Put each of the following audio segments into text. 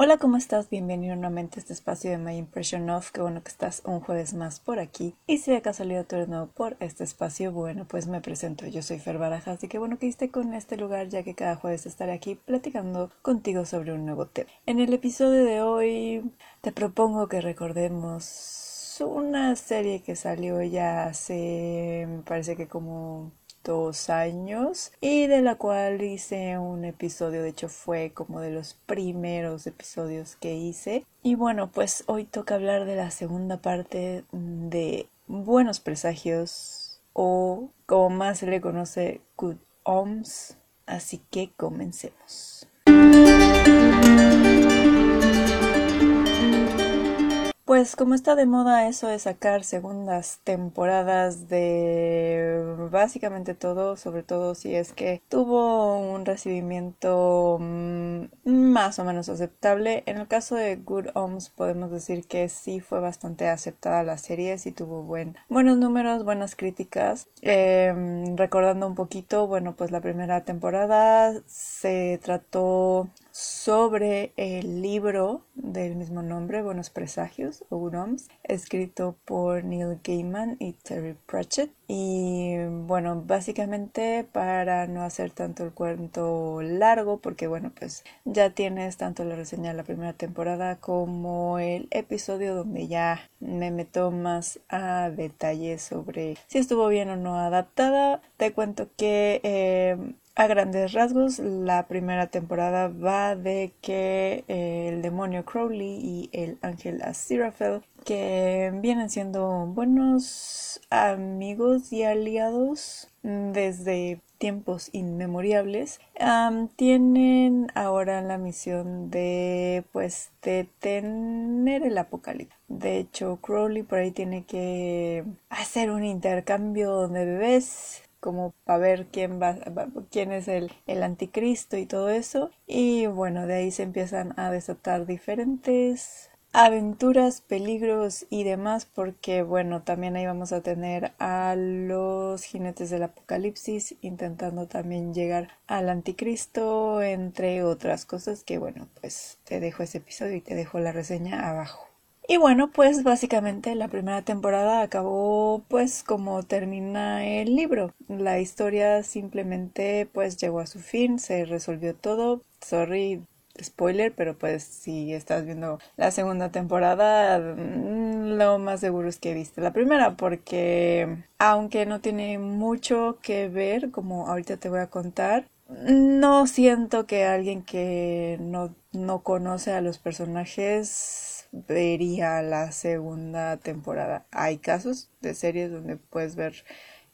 Hola, ¿cómo estás? Bienvenido nuevamente a este espacio de My Impression Of. Qué bueno que estás un jueves más por aquí. Y si de casualidad tú eres nuevo por este espacio, bueno, pues me presento. Yo soy Fer Barajas y qué bueno que esté con este lugar, ya que cada jueves estaré aquí platicando contigo sobre un nuevo tema. En el episodio de hoy te propongo que recordemos una serie que salió ya hace, me parece que como dos años y de la cual hice un episodio, de hecho fue como de los primeros episodios que hice. Y bueno, pues hoy toca hablar de la segunda parte de Buenos Presagios o como más se le conoce Good Oms. Así que comencemos. Pues como está de moda eso de sacar segundas temporadas de básicamente todo, sobre todo si es que tuvo un recibimiento mm, más o menos aceptable. En el caso de Good Homes podemos decir que sí fue bastante aceptada la serie, sí tuvo buen, buenos números, buenas críticas. Em, recordando un poquito, bueno, pues la primera temporada se trató sobre el libro del mismo nombre, Buenos Presagios, o Uroms, escrito por Neil Gaiman y Terry Pratchett. Y bueno, básicamente para no hacer tanto el cuento largo, porque bueno, pues ya tienes tanto la reseña de la primera temporada como el episodio donde ya me meto más a detalle sobre si estuvo bien o no adaptada. Te cuento que eh, a grandes rasgos, la primera temporada va de que eh, el demonio Crowley y el ángel Aziraphale, que vienen siendo buenos amigos y aliados desde tiempos inmemoriales, tienen ahora la misión de pues detener el apocalipsis. De hecho, Crowley por ahí tiene que hacer un intercambio de bebés como para ver quién va, quién es el, el anticristo y todo eso. Y bueno, de ahí se empiezan a desatar diferentes aventuras, peligros y demás, porque bueno, también ahí vamos a tener a los jinetes del apocalipsis intentando también llegar al anticristo, entre otras cosas que bueno, pues te dejo ese episodio y te dejo la reseña abajo. Y bueno, pues básicamente la primera temporada acabó pues como termina el libro. La historia simplemente pues llegó a su fin, se resolvió todo. Sorry, spoiler, pero pues si estás viendo la segunda temporada, mm, lo más seguro es que viste la primera, porque aunque no tiene mucho que ver, como ahorita te voy a contar, no siento que alguien que no, no conoce a los personajes vería la segunda temporada. Hay casos de series donde puedes ver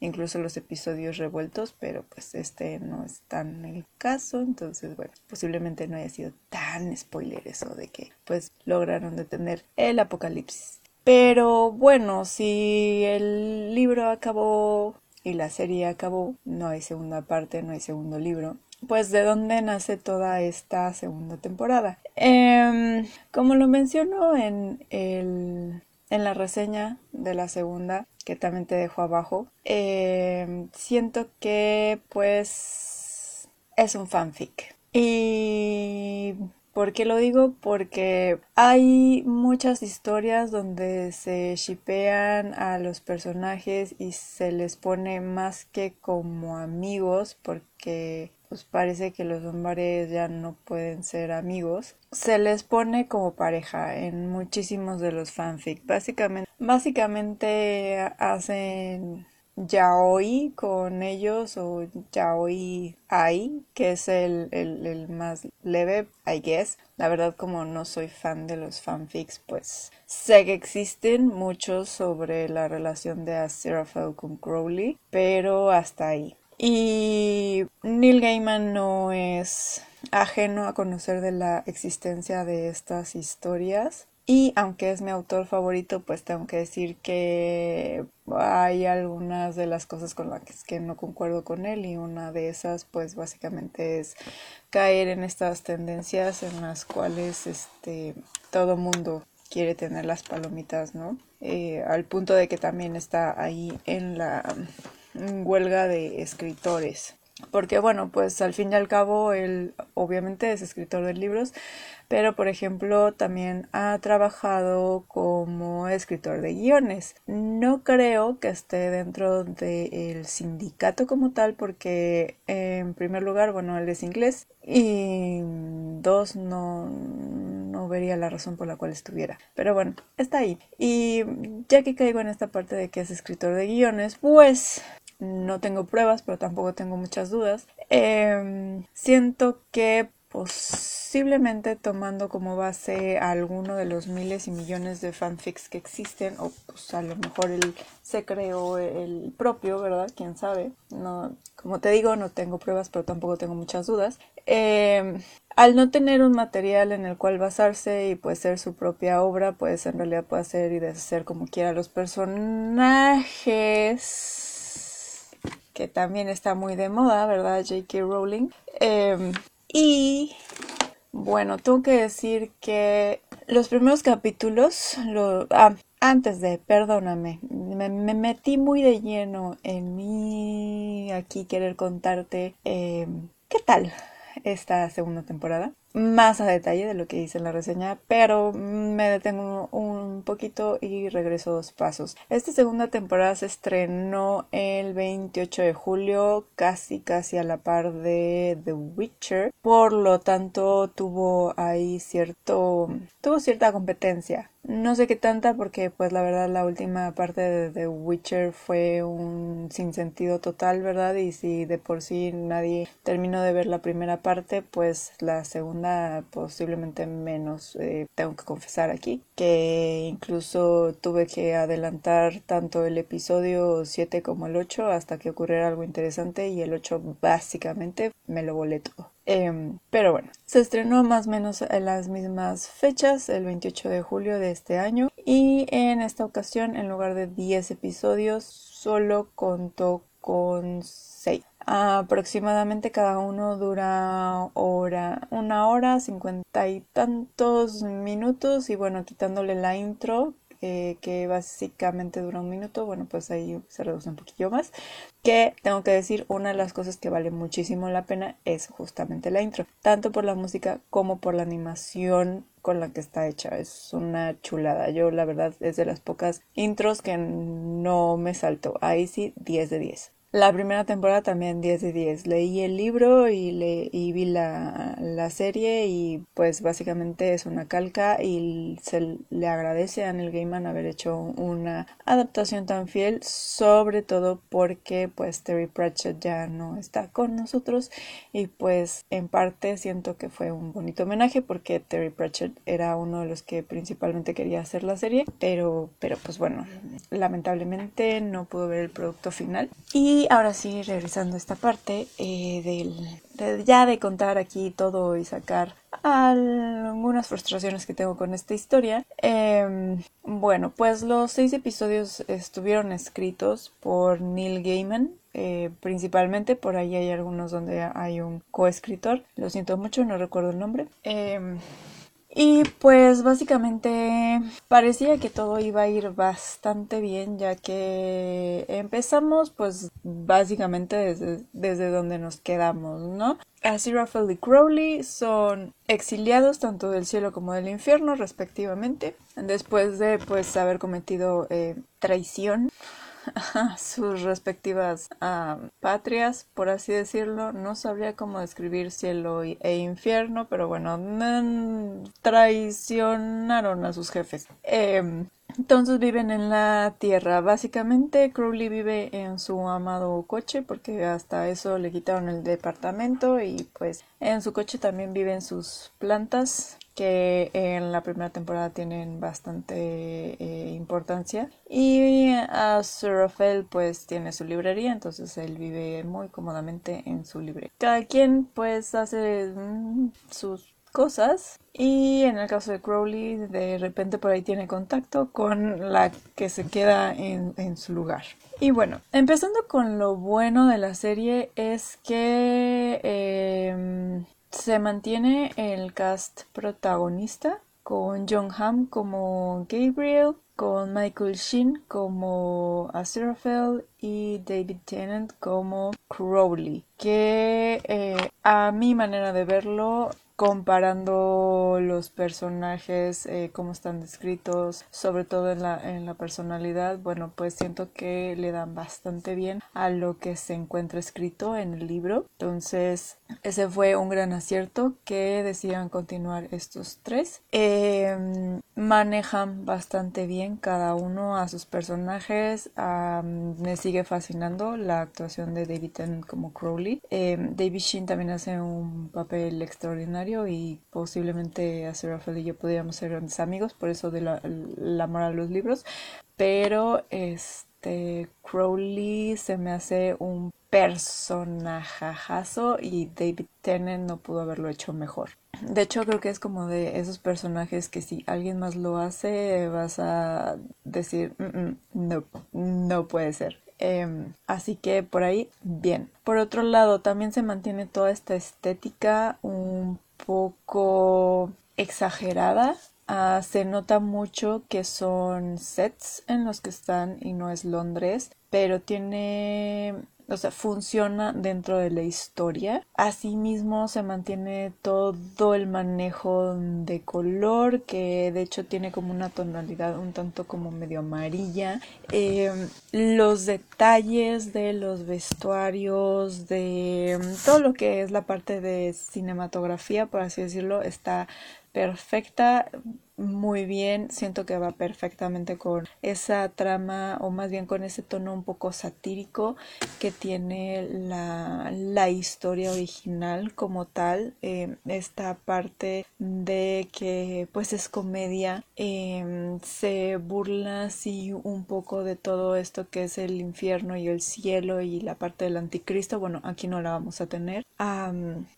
incluso los episodios revueltos, pero pues este no es tan el caso, entonces bueno, posiblemente no haya sido tan spoiler eso de que pues lograron detener el apocalipsis. Pero bueno, si el libro acabó y la serie acabó, no hay segunda parte, no hay segundo libro, pues de dónde nace toda esta segunda temporada. Em, como lo menciono en, el, en la reseña de la segunda, que también te dejo abajo, em, siento que pues es un fanfic. Y ¿Por qué lo digo? Porque hay muchas historias donde se shipean a los personajes y se les pone más que como amigos porque pues parece que los hombres ya no pueden ser amigos. Se les pone como pareja en muchísimos de los fanfic. Básicamente, básicamente hacen yaoi con ellos o yaoi ai, que es el, el, más leve, I guess. La verdad, como no soy fan de los fanfics, pues sé que existen muchos sobre la relación de Aziraphale con Crowley, pero hasta ahí. Y Neil Gaiman no es ajeno a conocer de la existencia de estas historias. Y aunque es mi autor favorito, pues tengo que decir que hay algunas de las cosas con las que no concuerdo con él y una de esas pues básicamente es caer en estas tendencias en las cuales este todo mundo quiere tener las palomitas, ¿no? Eh, al punto de que también está ahí en la huelga de escritores porque bueno, pues al fin y al cabo él obviamente es escritor de libros, pero por ejemplo también ha trabajado como escritor de guiones. No creo que esté dentro del sindicato como tal porque en primer lugar, bueno, él es inglés y dos, no, no vería la razón por la cual estuviera. Pero bueno, está ahí. Y ya que caigo en esta parte de que es escritor de guiones, pues no tengo pruebas, pero tampoco tengo muchas dudas. Em, siento que posiblemente tomando como base alguno de los miles y millones de fanfics que existen, o pues a lo mejor él se creó el propio, ¿verdad? Quién sabe. No, como te digo, no tengo pruebas, pero tampoco tengo muchas dudas. Em, al no tener un material en el cual basarse y pues ser su propia obra, pues en realidad puede hacer y deshacer como quiera los personajes que también está muy de moda, ¿verdad? J.K. Rowling. Em, y bueno, tengo que decir que los primeros capítulos, lo, ah, antes de, perdóname, me, metí muy de lleno en mí aquí querer contarte em, qué tal esta segunda temporada más a detalle de lo que hice en la reseña, pero me detengo un poquito y regreso dos pasos. Esta segunda temporada se estrenó el 28 de julio, casi casi a la par de The Witcher, por lo tanto tuvo ahí cierto tuvo cierta competencia no sé qué tanta porque pues la verdad la última parte de The Witcher fue un sinsentido total, ¿verdad? Y si de por sí nadie terminó de ver la primera parte, pues la segunda posiblemente menos. Eh, tengo que confesar aquí que incluso tuve que adelantar tanto el episodio 7 como el 8 hasta que ocurriera algo interesante y el 8 básicamente me lo volé todo. Em, pero bueno, se estrenó más o menos en las mismas fechas, el 28 de julio de este año, y en esta ocasión, en lugar de 10 episodios, solo contó con 6. Aproximadamente cada uno dura hora, una hora, cincuenta y tantos minutos, y bueno, quitándole la intro, eh, que básicamente dura un minuto, bueno, pues ahí se reduce un poquillo más. Que tengo que decir, una de las cosas que vale muchísimo la pena es justamente la intro, tanto por la música como por la animación con la que está hecha. Es una chulada. Yo la verdad es de las pocas intros que no me salto. Ahí sí, 10 de 10. La primera temporada también 10 de 10. Leí el libro y, le, y vi la, la, serie y pues básicamente es una calca y se le agradece a Neil Gaiman haber hecho una adaptación tan fiel, sobre todo porque pues Terry Pratchett ya no está con nosotros y pues en parte siento que fue un bonito homenaje porque Terry Pratchett era uno de los que principalmente quería hacer la serie, pero, pero pues bueno, lamentablemente no pudo ver el producto final y y ahora sí, regresando a esta parte eh, del, ya de contar aquí todo y sacar algunas frustraciones que tengo con esta historia. Em, bueno, pues los seis episodios estuvieron escritos por Neil Gaiman, eh, principalmente por ahí hay algunos donde hay un coescritor. Lo siento mucho, no recuerdo el nombre. Em, y pues básicamente parecía que todo iba a ir bastante bien ya que empezamos pues básicamente desde, desde donde nos quedamos, ¿no? Aziraphale y Crowley son exiliados tanto del cielo como del infierno respectivamente después de pues haber cometido eh, traición sus respectivas patrias, por así decirlo. No sabría cómo describir cielo e infierno, pero bueno, traicionaron a sus jefes. Em, entonces viven en la tierra. Básicamente Crowley vive en su amado coche porque hasta eso le quitaron el departamento y pues en su coche también viven sus plantas que en la primera temporada tienen bastante eh, importancia. Y a Rafael pues tiene su librería entonces él vive muy cómodamente en su librería. Cada quien pues hace mm, sus cosas. Y en el caso de Crowley de repente por ahí tiene contacto con la que se queda en, en su lugar. Y bueno, empezando con lo bueno de la serie es que eh, se mantiene el cast protagonista con John Hamm como Gabriel, con Michael Sheen como Aziraphale y David Tennant como Crowley, que eh, a mi manera de verlo comparando los personajes, eh, cómo están descritos, sobre todo en la, en la personalidad, bueno, pues siento que le dan bastante bien a lo que se encuentra escrito en el libro. Entonces, ese fue un gran acierto que decían continuar estos tres. Em, manejan bastante bien cada uno a sus personajes. me sigue fascinando la actuación de David Tennant como Crowley. Em, David Sheen también hace un papel extraordinario y posiblemente a Rafael y yo podríamos ser grandes amigos, por eso de la, la amor a los libros. Pero este Crowley se me hace un personajazo y David Tennant no pudo haberlo hecho mejor. De hecho, creo que es como de esos personajes que si alguien más lo hace, vas a decir, mm, mm, no, no puede ser. Em, así que por ahí, bien. Por otro lado, también se mantiene toda esta estética un poco exagerada. Ah, se nota mucho que son sets en los que están y no es Londres, pero tiene o sea, funciona dentro de la historia. Asimismo, se mantiene todo el manejo de color, que de hecho tiene como una tonalidad un tanto como medio amarilla. Em, los detalles de los vestuarios, de em, todo lo que es la parte de cinematografía, por así decirlo, está perfecta muy bien, siento que va perfectamente con esa trama o más bien con ese tono un poco satírico que tiene la, la historia original como tal, eh, esta parte de que pues es comedia, em, se burla así un poco de todo esto que es el infierno y el cielo y la parte del anticristo, bueno aquí no la vamos a tener,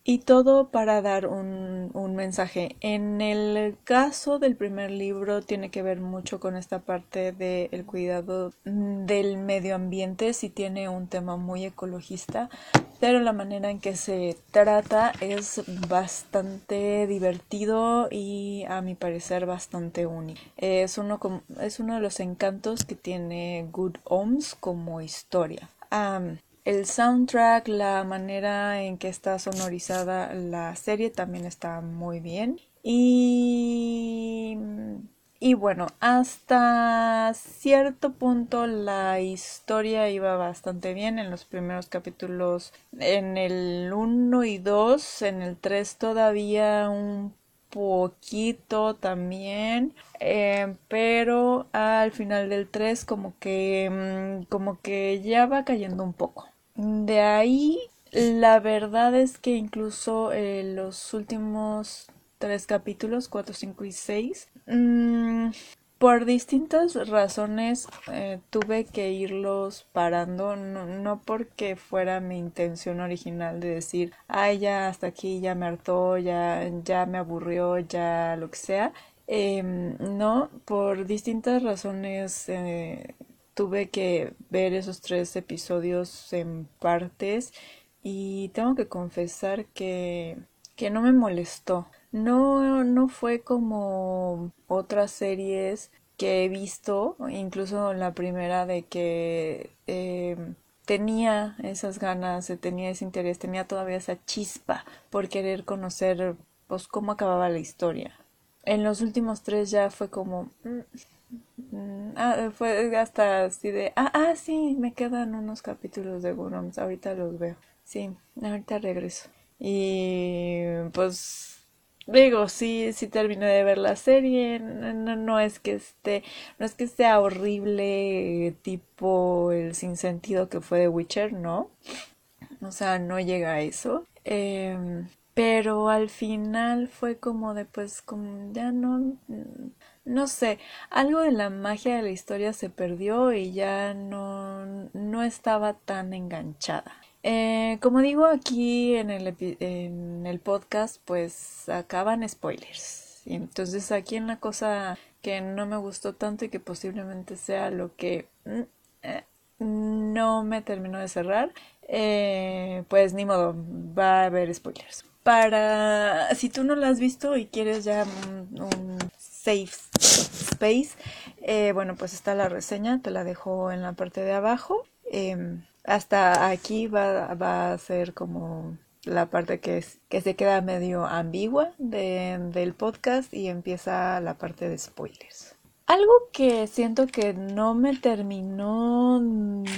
y todo para dar un, un mensaje. En el caso de el primer libro tiene que ver mucho con esta parte del cuidado del medio ambiente, si tiene un tema muy ecologista, pero la manera en que se trata es bastante divertido y a mi parecer bastante único. Es uno, es uno de los encantos que tiene Good Homes como historia. el soundtrack, la manera en que está sonorizada la serie también está muy bien. Y, y bueno, hasta cierto punto la historia iba bastante bien en los primeros capítulos, en el 1 y 2, en el 3 todavía un poquito también eh, pero al final del 3 como que mm, como que ya va cayendo un poco. De ahí la verdad es que incluso eh, los últimos tres capítulos, cuatro, cinco y seis. Mm, por distintas razones eh, tuve que irlos parando, no, porque fuera mi intención original de decir, ay, ya hasta aquí, ya me hartó, ya, ya me aburrió, ya lo que sea. Em, no, por distintas razones eh, tuve que ver esos tres episodios en partes y tengo que confesar que, que no me molestó. No, no fue como otras series que he visto, incluso la primera de que em, tenía esas ganas, tenía ese interés, tenía todavía esa chispa por querer conocer pues cómo acababa la historia. En los últimos tres ya fue como mm, mm, ah, fue hasta así de ah, ah sí, me quedan unos capítulos de Gurums, ahorita los veo. Sí, ahorita regreso. Y pues Digo, sí, sí terminé de ver la serie, no, no, es que esté, no es que sea horrible tipo el sinsentido que fue de Witcher, no. O sea, no llega a eso. Em, pero al final fue como de pues como ya no no sé, algo de la magia de la historia se perdió y ya no no estaba tan enganchada. Eh, como digo aquí en el, en el podcast, pues acaban spoilers. Y entonces aquí en la cosa que no me gustó tanto y que posiblemente sea lo que mm, eh, no me terminó de cerrar, eh, pues ni modo, va a haber spoilers. Para si tú no lo has visto y quieres ya un safe space, Eh, bueno, pues está la reseña, te la dejo en la parte de abajo. Hasta aquí va, va, a ser como la parte que, que se queda medio ambigua de, del podcast y empieza la parte de spoilers. Algo que siento que no me terminó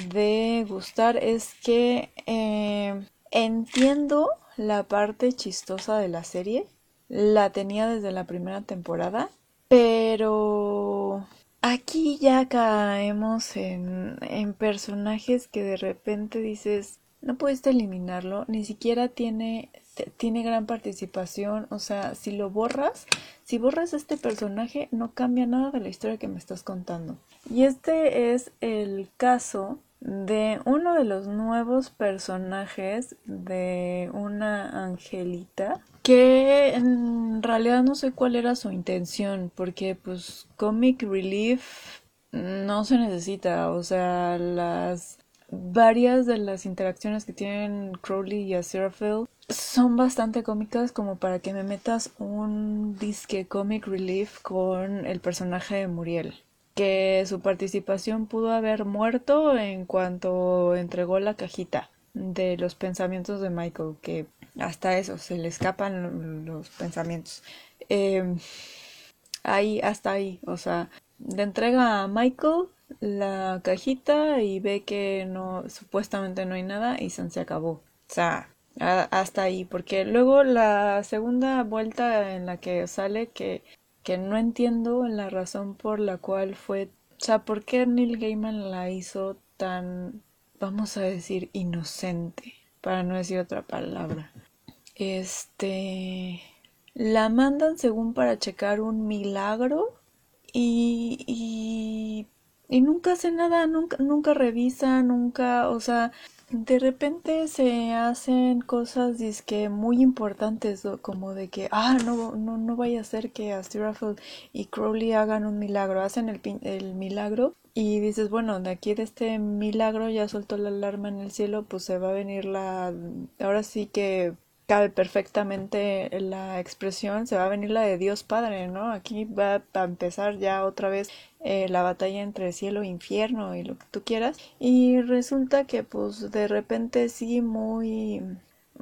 de gustar es que eh, entiendo la parte chistosa de la serie. La tenía desde la primera temporada. Pero aquí ya caemos en, en personajes que de repente dices, no pudiste eliminarlo, ni siquiera tiene, tiene gran participación, o sea, si lo borras, si borras este personaje, no cambia nada de la historia que me estás contando. Y este es el caso de uno de los nuevos personajes de una angelita que en realidad no sé cuál era su intención porque pues comic relief no se necesita o sea las varias de las interacciones que tienen Crowley y Aziraphale son bastante cómicas como para que me metas un disque comic relief con el personaje de Muriel que su participación pudo haber muerto en cuanto entregó la cajita de los pensamientos de Michael que hasta eso se le escapan los pensamientos eh, ahí hasta ahí o sea le entrega a Michael la cajita y ve que no supuestamente no hay nada y se acabó. O sea, hasta ahí, porque luego la segunda vuelta en la que sale que que no entiendo la razón por la cual fue, o sea, por qué Neil Gaiman la hizo tan vamos a decir inocente, para no decir otra palabra. Este la mandan según para checar un milagro y, y nunca hace nada, nunca, nunca revisa, nunca, o sea, de repente se hacen cosas disque muy importantes como de que ah no no no vaya a ser que Aziraphale y Crowley hagan un milagro hacen el, el milagro y dices bueno de aquí de este milagro ya soltó la alarma en el cielo pues se va a venir la ahora sí que cabe perfectamente la expresión, se va a venir la de Dios Padre, ¿no? Aquí va a empezar ya otra vez eh, la batalla entre cielo e infierno y lo que tú quieras. Y resulta que pues de repente sí muy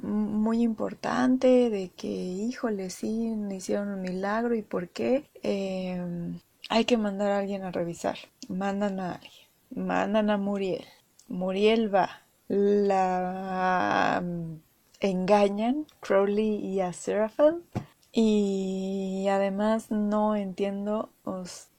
muy importante de que híjole sí hicieron un milagro y por qué em, hay que mandar a alguien a revisar mandan a alguien mandan a Muriel Muriel va la engañan Crowley y a Seraphim y además no entiendo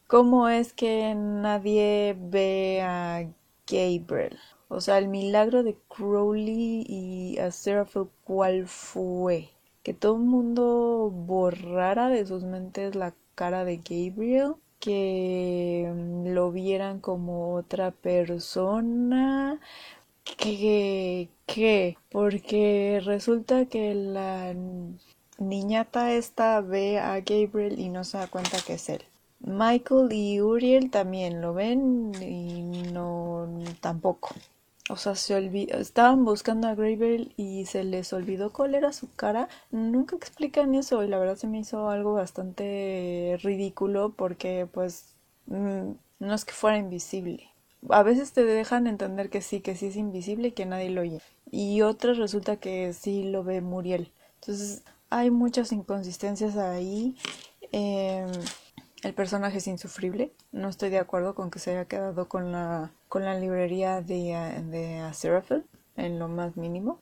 cómo es que nadie ve a Gabriel. O sea, el milagro de Crowley y a Seraphim, ¿cuál fue? Que todo el mundo borrara de sus mentes la cara de Gabriel, que lo vieran como otra persona, que, que, porque resulta que la niñata esta ve a Gabriel y no se da cuenta que es él. Michael y Uriel también lo ven y no tampoco. O sea, se estaban buscando a Gabriel y se les olvidó cuál era su cara. Nunca explican eso y la verdad se me hizo algo bastante ridículo porque pues mm, no es que fuera invisible a veces te dejan entender que sí, que sí es invisible y que nadie lo oye. Y otras resulta que sí lo ve Muriel. Entonces hay muchas inconsistencias ahí. Em, el personaje es insufrible. No estoy de acuerdo con que se haya quedado con la, con la librería de, de en lo más mínimo.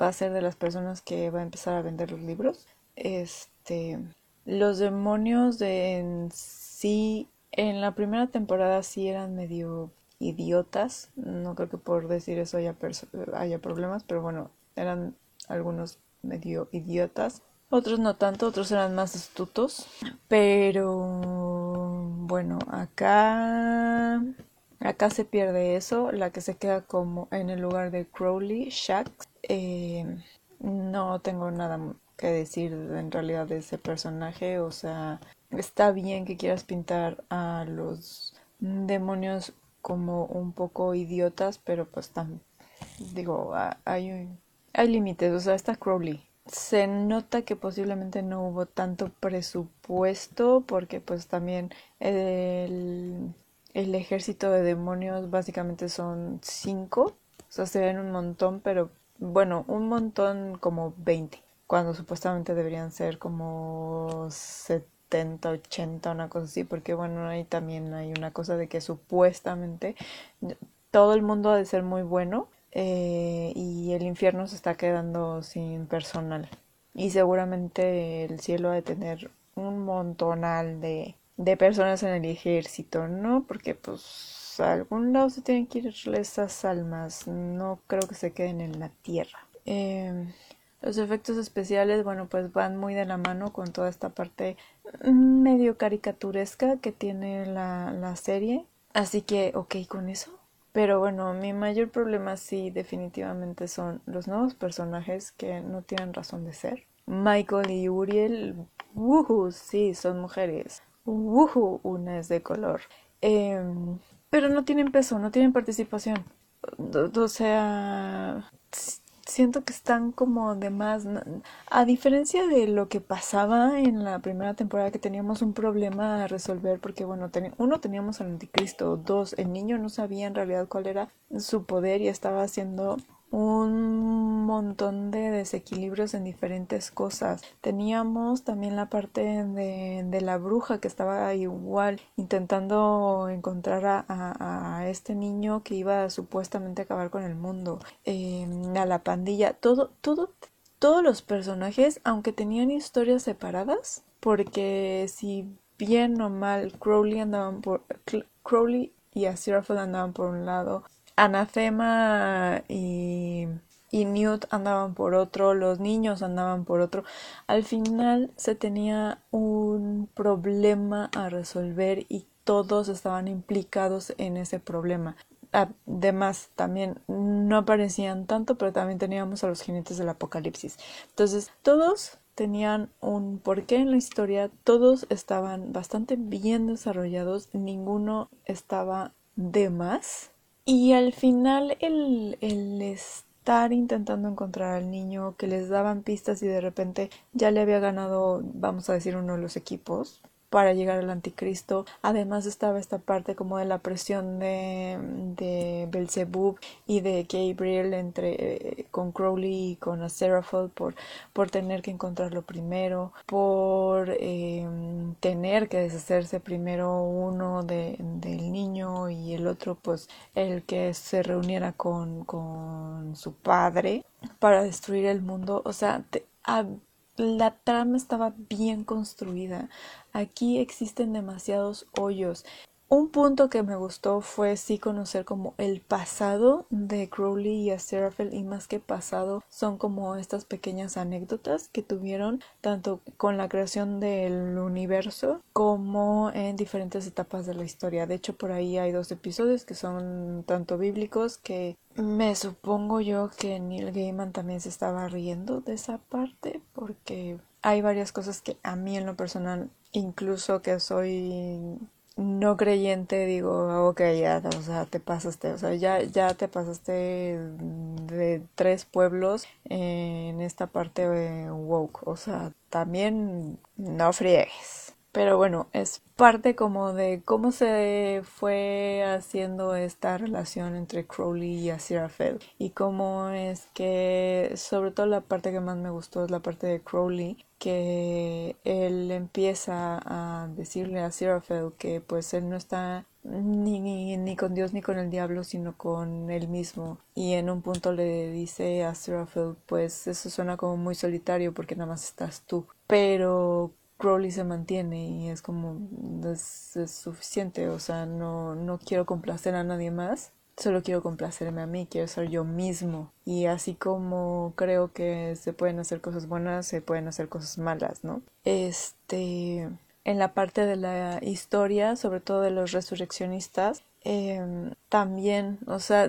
va a ser de las personas que va a empezar a vender los libros. Este, los demonios de en sí en la primera temporada sí eran medio idiotas, no creo que por decir eso haya, haya problemas, pero bueno, eran algunos medio idiotas. Otros no tanto, otros eran más astutos. Pero bueno, acá acá se pierde eso. La que se queda como en el lugar de Crowley, Shax. Eh, no tengo nada que decir en realidad de ese personaje. O sea, está bien que quieras pintar a los demonios como un poco idiotas, pero pues tan digo, hay hay límites, o sea, está Crowley. se nota que posiblemente no hubo tanto presupuesto porque pues también el, el ejército de demonios básicamente son cinco. O sea, se ven un montón, pero bueno, un montón como 20, cuando supuestamente deberían ser como 70, 80, una cosa así, porque bueno, ahí también hay una cosa de que supuestamente todo el mundo ha de ser muy bueno eh, y el infierno se está quedando sin personal. Y seguramente el cielo ha de tener un montonal de, de personas en el ejército, ¿no? Porque pues a algún lado se tienen que ir esas almas, no creo que se queden en la tierra. Em, los efectos especiales, bueno, pues van muy de la mano con toda esta parte medio caricaturesca que tiene la, la serie. Así que, ok con eso. Pero bueno, mi mayor problema sí definitivamente son los nuevos personajes que no tienen razón de ser. Michael y Uriel, wuhu, sí, son mujeres. Wuhu, una es de color. Em, pero no tienen peso, no tienen participación. O sea, siento que están como de más. A diferencia de lo que pasaba en la primera temporada, que teníamos un problema a resolver, porque bueno, uno teníamos al anticristo, dos, el niño no sabía en realidad cuál era su poder y estaba haciendo un montón de desequilibrios en diferentes cosas. Teníamos también la parte de, de la bruja que estaba igual intentando encontrar a, a, este niño que iba supuestamente a acabar con el mundo, em, a la pandilla, todo, todo, todos los personajes, aunque tenían historias separadas, porque si bien o mal Crowley andaban por Crowley y Aziraphale andaban por un lado, Anafema y, y Newt andaban por otro, los niños andaban por otro. Al final se tenía un problema a resolver y todos estaban implicados en ese problema. Además, también no aparecían tanto, pero también teníamos a los jinetes del apocalipsis. Entonces, todos tenían un porqué en la historia, todos estaban bastante bien desarrollados, ninguno estaba de más y al final el, el estar intentando encontrar al niño que les daban pistas y de repente ya le había ganado, vamos a decir, uno de los equipos, para llegar al anticristo. Además estaba esta parte como de la presión de, de Belzebub y de Gabriel entre eh, con Crowley y con Aziraphale por, por tener que encontrarlo primero, por em, tener que deshacerse primero uno de, del niño y el otro pues el que se reuniera con, con su padre para destruir el mundo. O sea, te, la trama estaba bien construida. Aquí existen demasiados hoyos. Un punto que me gustó fue sí conocer como el pasado de Crowley y Aziraphale y más que pasado son como estas pequeñas anécdotas que tuvieron tanto con la creación del universo como en diferentes etapas de la historia. De hecho por ahí hay dos episodios que son tanto bíblicos que me supongo yo que Neil Gaiman también se estaba riendo de esa parte porque hay varias cosas que a mí en lo personal incluso que soy no creyente digo, ok, ya, o sea, te pasaste, o sea, ya, ya te pasaste de tres pueblos en esta parte de woke, o sea, también no friegues. Pero bueno, es parte como de cómo se fue haciendo esta relación entre Crowley y Aziraphale y cómo es que sobre todo la parte que más me gustó es la parte de Crowley que él empieza a decirle a Aziraphale que pues él no está ni, ni, ni, con Dios ni con el diablo, sino con él mismo. Y en un punto le dice a Aziraphale pues eso suena como muy solitario porque nada más estás tú. Pero Crowley se mantiene y es como es, suficiente, o sea, no, no quiero complacer a nadie más, solo quiero complacerme a mí, quiero ser yo mismo. Y así como creo que se pueden hacer cosas buenas, se pueden hacer cosas malas, ¿no? Este, en la parte de la historia, sobre todo de los resurreccionistas, em, también, o sea,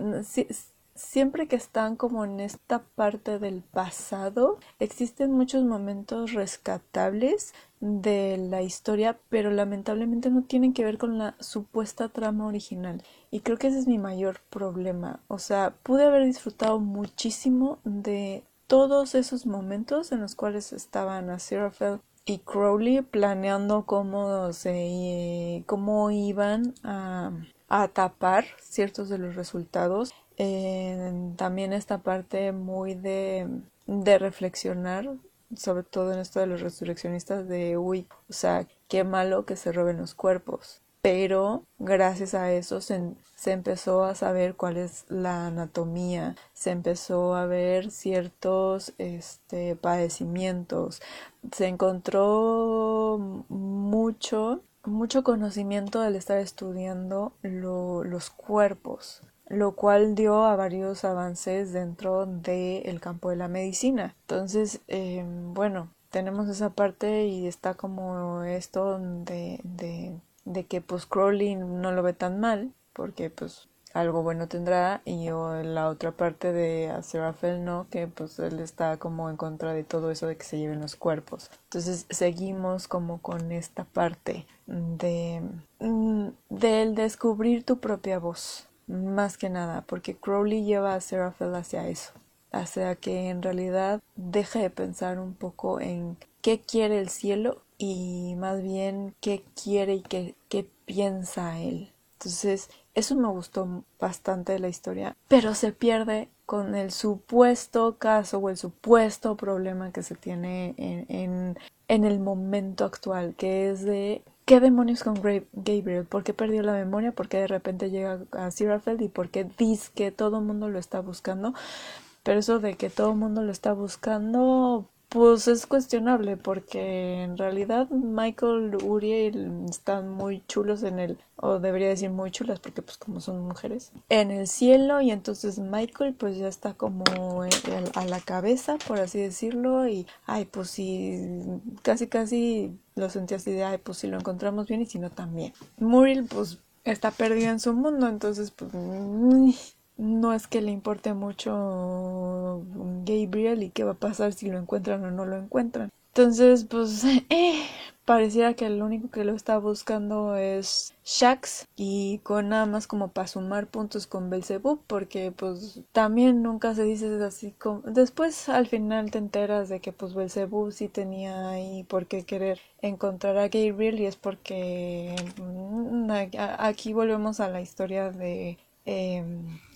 siempre que están como en esta parte del pasado, existen muchos momentos rescatables de la historia, pero lamentablemente no tienen que ver con la supuesta trama original. Y creo que ese es mi mayor problema. O sea, pude haber disfrutado muchísimo de todos esos momentos en los cuales estaban Aziraphale y Crowley planeando cómo se cómo iban a, a tapar ciertos de los resultados también esta parte muy de, de reflexionar sobre todo en esto de los resurreccionistas de uy, o sea, qué malo que se roben los cuerpos. Pero gracias a eso se, se, empezó a saber cuál es la anatomía, se empezó a ver ciertos este, padecimientos, se encontró mucho, mucho conocimiento al estar estudiando los cuerpos lo cual dio a varios avances dentro del campo de la medicina. Entonces, eh, bueno, tenemos esa parte y está como esto de, de, de que pues Crowley no lo ve tan mal, porque pues algo bueno tendrá y la otra parte de Aziraphale no que pues él está como en contra de todo eso de que se lleven los cuerpos entonces seguimos como con esta parte de mm, del descubrir tu propia voz más que nada, porque Crowley lleva a Seraphil hacia eso, hacia que en realidad deje de pensar un poco en qué quiere el cielo y más bien qué quiere y qué, qué piensa él. Entonces, eso me gustó bastante de la historia, pero se pierde con el supuesto caso o el supuesto problema que se tiene en, en, en el momento actual, que es de ¿Qué demonios con Gabriel? ¿Por qué perdió la memoria? ¿Por qué de repente llega a Seraphel? ¿Y por qué dice que todo el mundo lo está buscando? Pero eso de que todo el mundo lo está buscando, pues es cuestionable porque en realidad Michael, Uriel están muy chulos en el, o debería decir muy chulas porque pues como son mujeres, en el cielo y entonces Michael pues ya está como a la cabeza por así decirlo y ay pues sí, casi casi lo sentí así de ay pues si lo encontramos bien y si no también. Muriel pues está perdido en su mundo entonces pues no es que le importe mucho Gabriel y qué va a pasar si lo encuentran o no lo encuentran. Entonces, pues, eh, pareciera que el único que lo está buscando es Shax y con nada más como para sumar puntos con Belzebub porque pues también nunca se dice así como después al final te enteras de que pues Belzebub sí tenía ahí por qué querer encontrar a Gabriel y es porque mm, aquí volvemos a la historia de eh,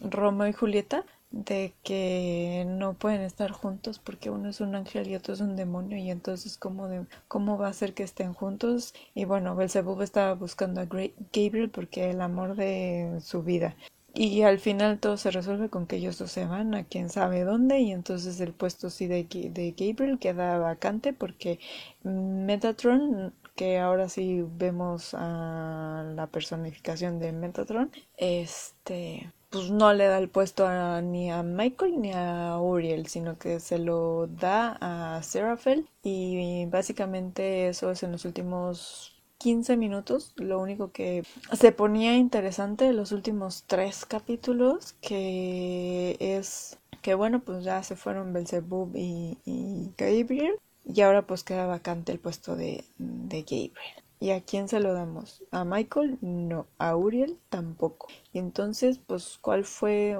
Romeo y Julieta de que no pueden estar juntos porque uno es un ángel y otro es un demonio y entonces cómo, cómo va a ser que estén juntos y bueno Belzebub estaba buscando a Gabriel porque el amor de su vida. Y al final todo se resuelve con que ellos dos se van a quién sabe dónde y entonces el puesto sí de, de Gabriel queda vacante porque Metatron que ahora sí vemos a la personificación de Metatron, este, pues no le da el puesto ni a Michael ni a Uriel, sino que se lo da a Seraphel y básicamente eso es en los últimos 15 minutos, lo único que se ponía interesante los últimos tres capítulos, que es que bueno, pues ya se fueron Belzebub y Gabriel, y ahora pues queda vacante el puesto de, de Gabriel. ¿Y a quién se lo damos? ¿A Michael? No. ¿A Uriel? Tampoco. Y entonces, pues, ¿cuál fue,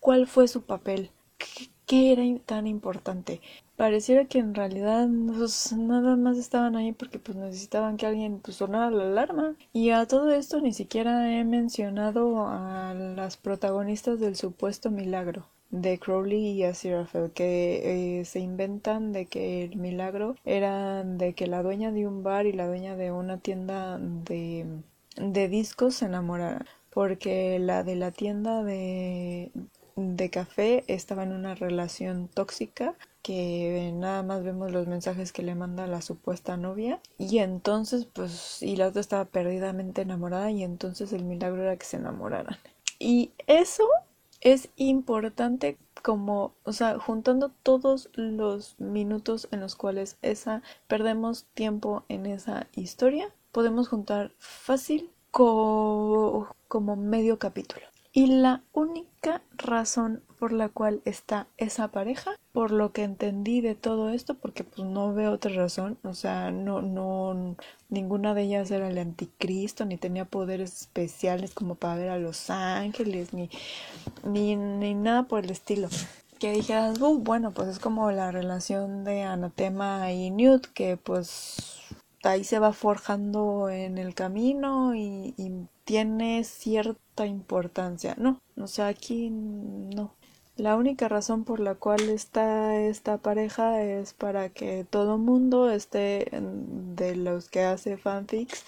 cuál fue su papel? ¿Qué, era tan importante? Pareciera que en realidad pues, nada más estaban ahí porque pues necesitaban que alguien pues, sonara la alarma. Y a todo esto ni siquiera he mencionado a las protagonistas del supuesto milagro de Crowley y Aziraphale que eh, se inventan de que el milagro era de que la dueña de un bar y la dueña de una tienda de, de discos se enamoraran porque la de la tienda de, de café estaba en una relación tóxica que nada más vemos los mensajes que le manda la supuesta novia y entonces pues y la otra estaba perdidamente enamorada y entonces el milagro era que se enamoraran. Y eso es importante como, o sea, juntando todos los minutos en los cuales esa perdemos tiempo en esa historia, podemos juntar fácil como medio capítulo. Y la única razón por la cual está esa pareja, por lo que entendí de todo esto, porque pues no veo otra razón, o sea, no, no, ninguna de ellas era el anticristo, ni tenía poderes especiales como para ver a los ángeles, ni, ni, ni nada por el estilo. que dijeras, uh, bueno, pues es como la relación de Anatema y Newt, que pues ahí se va forjando en el camino y, y tiene importancia. No, o sea, aquí no. La única razón por la cual está esta pareja es para que todo mundo esté de los que hace fanfics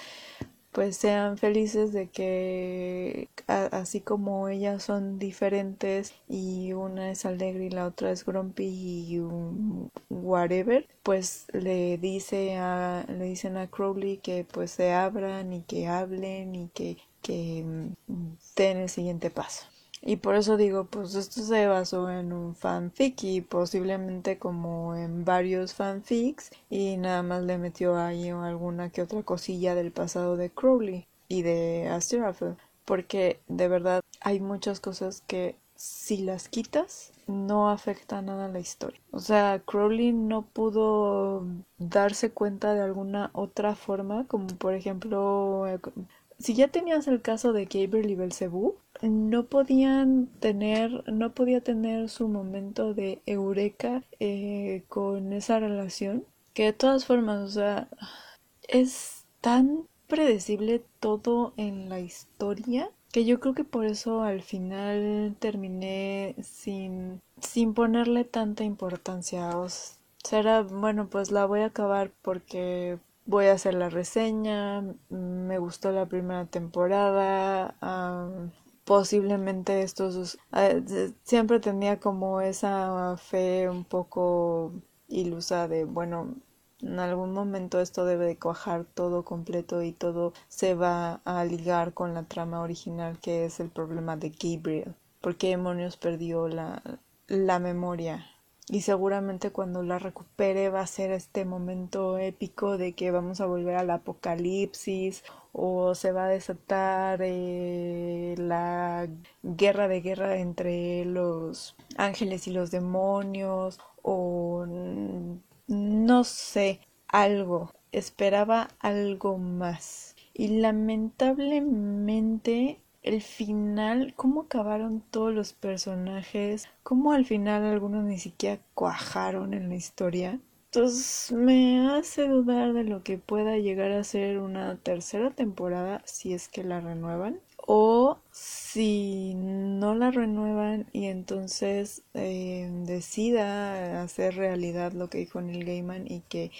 pues sean felices de que así como ellas son diferentes y una es alegre y la otra es grumpy y whatever pues le dice a le dicen a Crowley que pues se abran y que hablen y que que mm, den el siguiente paso y por eso digo, pues esto se basó en un fanfic y posiblemente como en varios fanfics y nada más le metió ahí alguna que otra cosilla del pasado de Crowley y de Aziraphale. Porque de verdad hay muchas cosas que si las quitas no afecta nada a la historia. O sea, Crowley no pudo darse cuenta de alguna otra forma, como por ejemplo, eh, si ya tenías el caso de Gabriel y Belzebú, no podían tener, no podía tener su momento de eureka eh, con esa relación, que de todas formas, o sea, es tan predecible todo en la historia que yo creo que por eso al final terminé sin, sin ponerle tanta importancia. O será, bueno, pues la voy a acabar porque voy a hacer la reseña, me gustó la primera temporada, posiblemente estos eh, siempre tenía como esa fe un poco ilusa de bueno en algún momento esto debe de cuajar todo completo y todo se va a ligar con la trama original que es el problema de Gabriel. Porque demonios perdió la, la memoria y seguramente cuando la recupere va a ser este momento épico de que vamos a volver al apocalipsis o se va a desatar eh, la guerra de guerra entre los ángeles y los demonios o no sé algo. Esperaba algo más. Y lamentablemente el final, cómo acabaron todos los personajes, cómo al final algunos ni siquiera cuajaron en la historia. Entonces me hace dudar de lo que pueda llegar a ser una tercera temporada si es que la renuevan o si no la renuevan y entonces eh, decida hacer realidad lo que dijo Neil Gaiman y que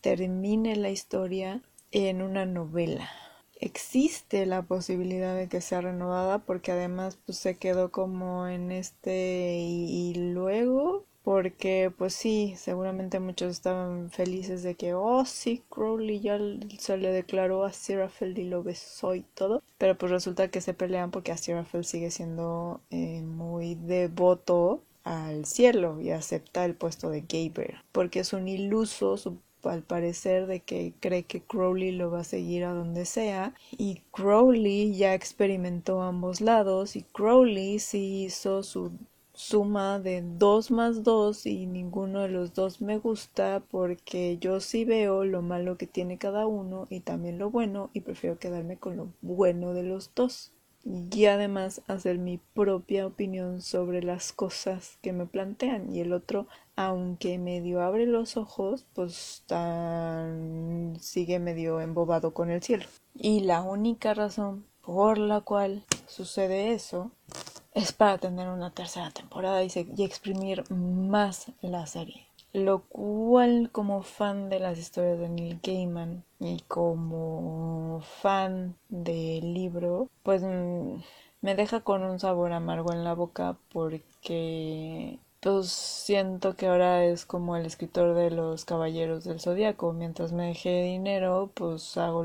termine la historia en una novela existe la posibilidad de que sea renovada porque además pues se quedó como en este y, luego porque pues sí, seguramente muchos estaban felices de que oh sí, Crowley ya se le declaró a Seraphel y lo besó y todo, pero pues resulta que se pelean porque a Seraphel sigue siendo eh, muy devoto al cielo y acepta el puesto de Gabriel porque es un iluso al parecer de que cree que Crowley lo va a seguir a donde sea. Y Crowley ya experimentó ambos lados y Crowley sí hizo su suma de 2 más 2 y ninguno de los dos me gusta porque yo sí veo lo malo que tiene cada uno y también lo bueno y prefiero quedarme con lo bueno de los dos y además hacer mi propia opinión sobre las cosas que me plantean. Y el otro aunque medio abre los ojos pues tan... sigue medio embobado con el cielo. Y la única razón por la cual sucede eso es para tener una tercera temporada y, y exprimir más la serie lo cual como fan de las historias de Neil Gaiman y como fan del libro, pues mm, me deja con un sabor amargo en la boca porque pues siento que ahora es como el escritor de los Caballeros del Zodiaco. Mientras me deje dinero, pues hago,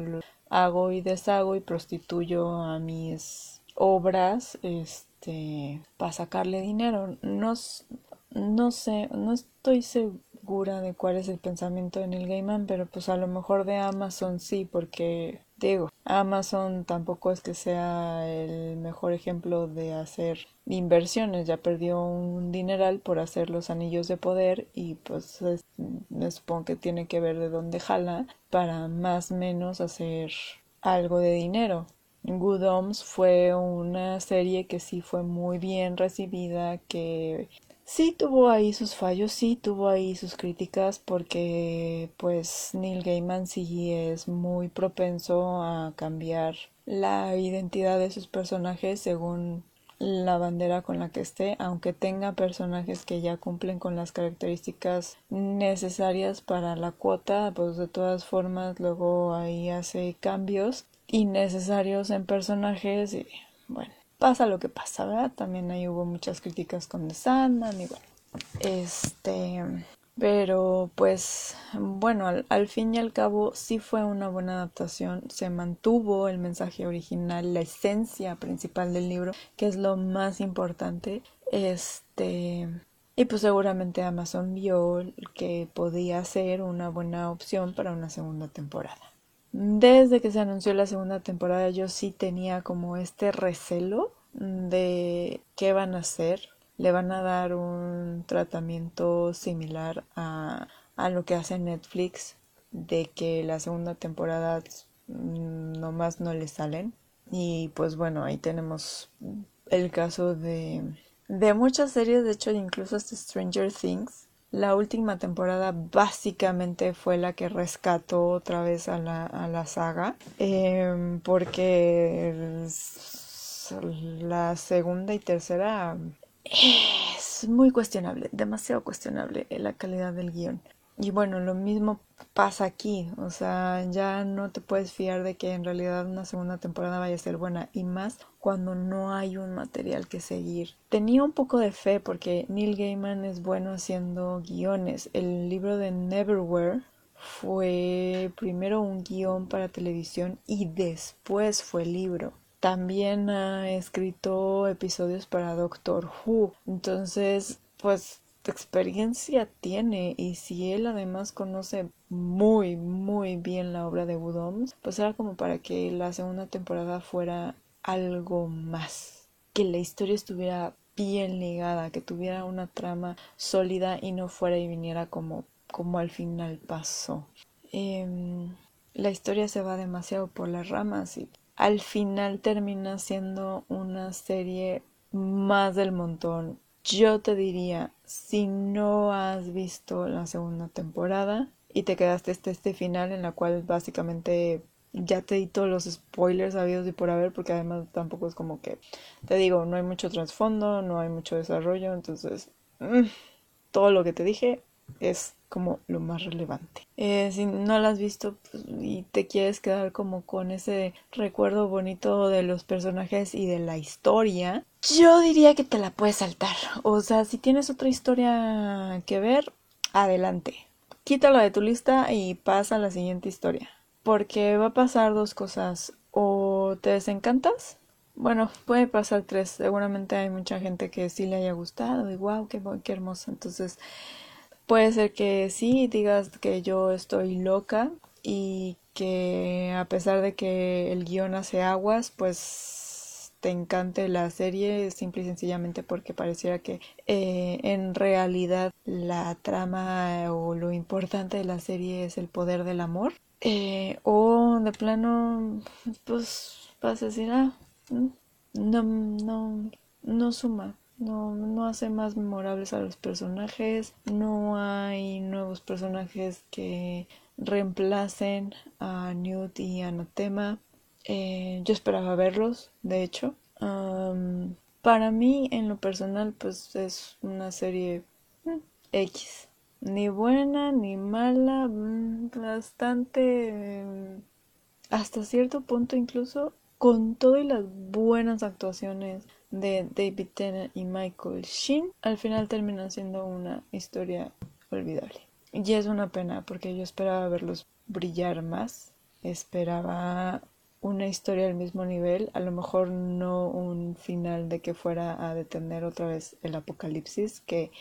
hago y deshago y prostituyo a mis obras este para sacarle dinero. No, no sé, no estoy segura de cuál es el pensamiento de Neil Gaiman, pero pues a lo mejor de Amazon sí, porque digo, Amazon tampoco es que sea el mejor ejemplo de hacer inversiones, ya perdió un dineral por hacer los anillos de poder y pues me supongo que tiene que ver de dónde jala para más o menos hacer algo de dinero. Good Homes fue una serie que sí fue muy bien recibida, que sí tuvo ahí sus fallos, sí tuvo ahí sus críticas porque pues Neil Gaiman sí es muy propenso a cambiar la identidad de sus personajes según la bandera con la que esté, aunque tenga personajes que ya cumplen con las características necesarias para la cuota, pues de todas formas luego ahí hace cambios innecesarios en personajes y bueno, pasa lo que pasa, ¿verdad? También ahí hubo muchas críticas con The Sandman y bueno, este, pero pues bueno, al, fin y al cabo sí fue una buena adaptación, se mantuvo el mensaje original, la esencia principal del libro, que es lo más importante. Este, y pues seguramente Amazon vio que podía ser una buena opción para una segunda temporada. Desde que se anunció la segunda temporada yo sí tenía como este recelo de qué van a hacer le van a dar un tratamiento similar a, a lo que hace Netflix, de que la segunda temporada nomás no le salen. Y pues bueno, ahí tenemos el caso de, de muchas series, de hecho incluso hasta Stranger Things. La última temporada básicamente fue la que rescató otra vez a la, a la saga, em, porque la segunda y tercera es muy cuestionable, demasiado cuestionable la calidad del guion. Y bueno, lo mismo pasa aquí, o sea, ya no te puedes fiar de que en realidad una segunda temporada vaya a ser buena y más cuando no hay un material que seguir. Tenía un poco de fe porque Neil Gaiman es bueno haciendo guiones. El libro de Neverwhere fue primero un guion para televisión y después fue libro también ha escrito episodios para Doctor Who. Entonces, pues experiencia tiene y si él además conoce muy muy bien la obra de Woodoms, pues era como para que la segunda temporada fuera algo más, que la historia estuviera bien ligada, que tuviera una trama sólida y no fuera y viniera como como al final pasó. Em, la historia se va demasiado por las ramas y al final termina siendo una serie más del montón. Yo te diría, si no has visto la segunda temporada y te quedaste este, este final en la cual básicamente ya te di todos los spoilers habidos y por haber, porque además tampoco es como que, te digo, no hay mucho trasfondo, no hay mucho desarrollo, entonces mm, todo lo que te dije es como lo más relevante. Eh, si no la has visto pues, y te quieres quedar como con ese recuerdo bonito de los personajes y de la historia, yo diría que te la puedes saltar. O sea, si tienes otra historia que ver, adelante. Quítala de tu lista y pasa a la siguiente historia. Porque va a pasar dos cosas. O te desencantas bueno, puede pasar tres. Seguramente hay mucha gente que sí le haya gustado y wow, qué, qué hermoso. Entonces, Puede ser que sí digas que yo estoy loca y que a pesar de que el guion hace aguas, pues te encante la serie simple y sencillamente porque pareciera que eh, en realidad la trama o lo importante de la serie es el poder del amor. Eh, o de plano, pues vas a decir, ah, mm, no, no, no suma no, no hace más memorables a los personajes, no hay nuevos personajes que reemplacen a Newt y Anatema. Eh, yo esperaba verlos, de hecho. para mí, en lo personal, pues es una serie mm, X. Ni buena ni mala, mm, bastante... Mm, hasta cierto punto incluso con todas las buenas actuaciones de David Tennant y Michael Sheen, al final termina siendo una historia olvidable. Y es una pena porque yo esperaba verlos brillar más, esperaba una historia al mismo nivel, a lo mejor no un final de que fuera a detener otra vez el apocalipsis, que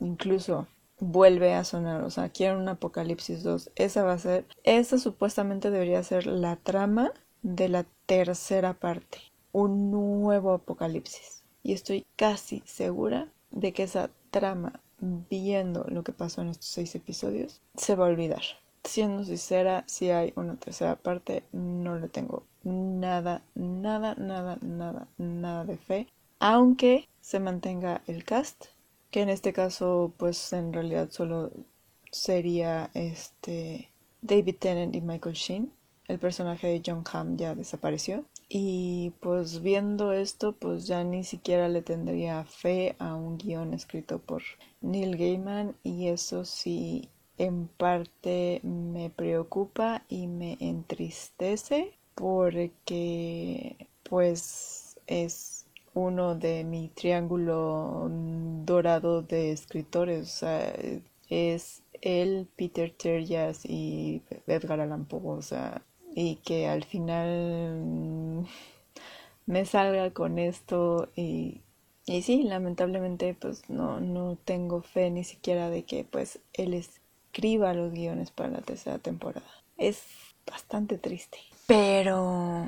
incluso vuelve a sonar, o sea, quiero un apocalipsis 2, esa va a ser, esa supuestamente debería ser la trama de la tercera parte, un nuevo apocalipsis. Y estoy casi segura de que esa trama, viendo lo que pasó en estos seis episodios, se va a olvidar. Siendo sincera, si hay una tercera parte, no le tengo nada, nada, nada, nada, nada de fe. Aunque se mantenga el cast que en este caso pues en realidad solo sería este David Tennant y Michael Sheen. El personaje de John Hamm ya desapareció. Y pues viendo esto, pues ya ni siquiera le tendría fe a un guion escrito por Neil Gaiman y eso sí en parte me preocupa y me entristece porque pues es uno de mi triángulo dorado de escritores, o sea, es él, Peter Terjas y Edgar Allan Poe, o sea, y que al final me salga con esto y, y sí, lamentablemente pues no, no tengo fe ni siquiera de que pues él escriba los guiones para la tercera temporada. Es bastante triste. Pero,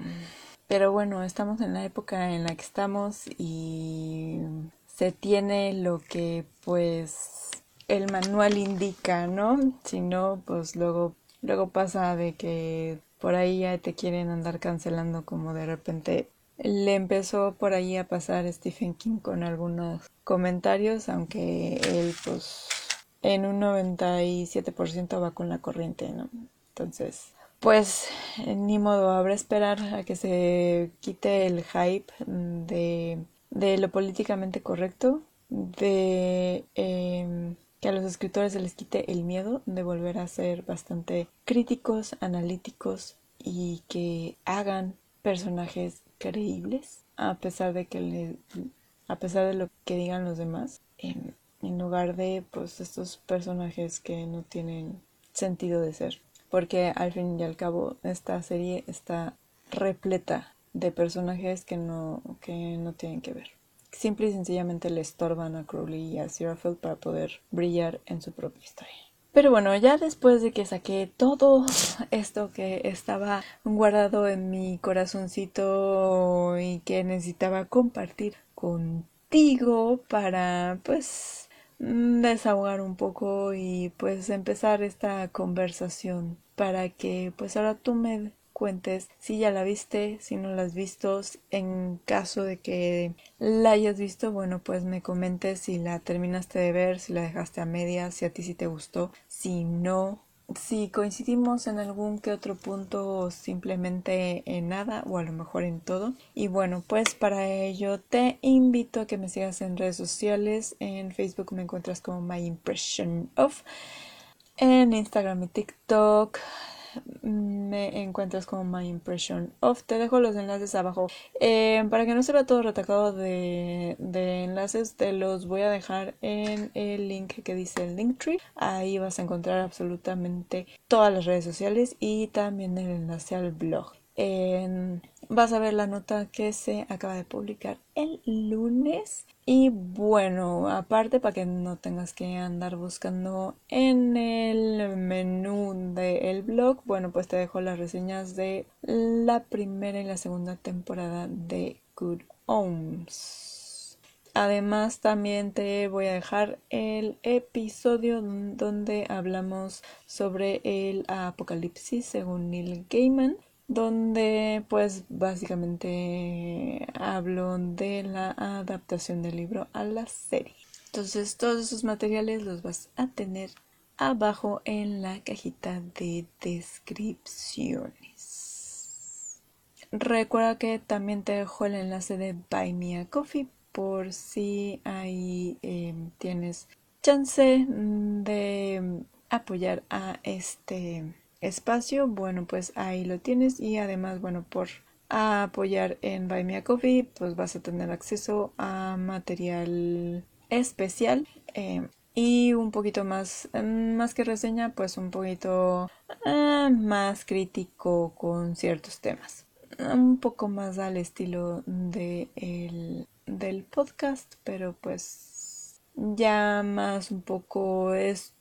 pero bueno, estamos en la época en la que estamos y se tiene lo que pues el manual indica, ¿no? Si no, pues luego, luego pasa de que por ahí ya te quieren andar cancelando como de repente le empezó por ahí a pasar Stephen King con algunos comentarios, aunque él pues en un 97% va con la corriente, ¿no? Entonces, pues ni modo, habrá esperar a que se quite el hype de, de lo políticamente correcto, de em, que a los escritores se les quite el miedo de volver a ser bastante críticos, analíticos y que hagan personajes creíbles a pesar de que le, a pesar de lo que digan los demás en, en lugar de pues estos personajes que no tienen sentido de ser. Porque al fin y al cabo esta serie está repleta de personajes que no que no tienen que ver simple y sencillamente le estorban a Crowley y a Seraphil para poder brillar en su propia historia. Pero bueno, ya después de que saqué todo esto que estaba guardado en mi corazoncito y que necesitaba compartir contigo para pues desahogar un poco y pues empezar esta conversación para que pues ahora tú me cuentes si ya la viste, si no la has visto, en caso de que la hayas visto, bueno, pues me comentes si la terminaste de ver, si la dejaste a media, si a ti sí te gustó, si no, si coincidimos en algún que otro punto o simplemente en nada o a lo mejor en todo. Y bueno, pues para ello te invito a que me sigas en redes sociales. En Facebook me encuentras como My Impression of. En Instagram y TikTok me encuentras como My Impression of. Te dejo los enlaces abajo. Eh, para que no se vea todo retacado de, de, enlaces, te los voy a dejar en el link que dice el Linktree. Ahí vas a encontrar absolutamente todas las redes sociales y también el enlace al blog. Vas a ver la nota que se acaba de publicar el lunes y bueno, aparte para que no tengas que andar buscando en el menú del blog, bueno, pues te dejo las reseñas de la primera y la segunda temporada de Good Homes. Además, también te voy a dejar el episodio donde hablamos sobre el apocalipsis según Neil Gaiman donde pues básicamente hablo de la adaptación del libro a la serie. Entonces todos esos materiales los vas a tener abajo en la cajita de descripciones. Recuerda que también te dejo el enlace de Buy Me a Coffee por si ahí em, tienes chance de apoyar a este espacio, bueno, pues ahí lo tienes y además, bueno, por apoyar en Buy Me a Coffee, pues vas a tener acceso a material especial eh, y un poquito más, mm, más que reseña, pues un poquito eh, más crítico con ciertos temas. Un poco más al estilo de el, del podcast, pero pues ya más un poco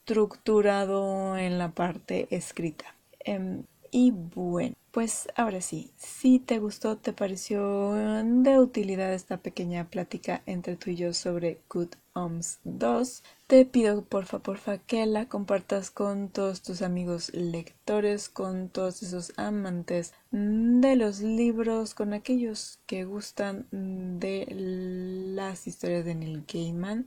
estructurado en la parte escrita. Em, y bueno, pues ahora sí, si te gustó, te pareció de utilidad esta pequeña plática entre tú y yo sobre Good Homes 2, te pido porfa, porfa que la compartas con todos tus amigos lectores, con todos esos amantes de los libros, con aquellos que gustan de las historias de Neil Gaiman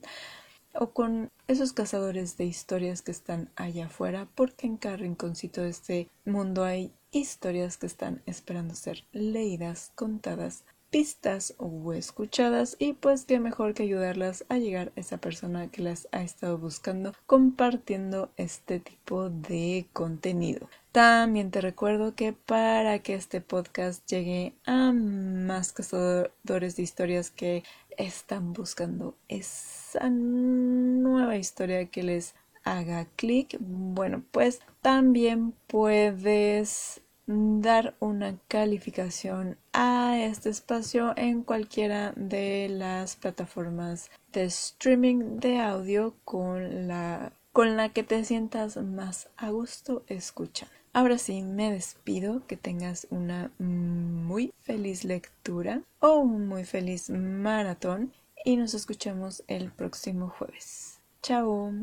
o con esos cazadores de historias que están allá afuera, porque en cada rinconcito de este mundo hay historias que están esperando ser leídas, contadas, pistas o escuchadas y pues qué mejor que ayudarlas a llegar a esa persona que las ha estado buscando compartiendo este tipo de contenido. También te recuerdo que para que este podcast llegue a más cazadores de historias que están buscando esa nueva historia que les haga clic, bueno, pues también puedes dar una calificación a este espacio en cualquiera de las plataformas de streaming de audio con la, con la que te sientas más a gusto escucha. Ahora sí, me despido, que tengas una muy feliz lectura o un muy feliz maratón y nos escuchamos el próximo jueves. Chao.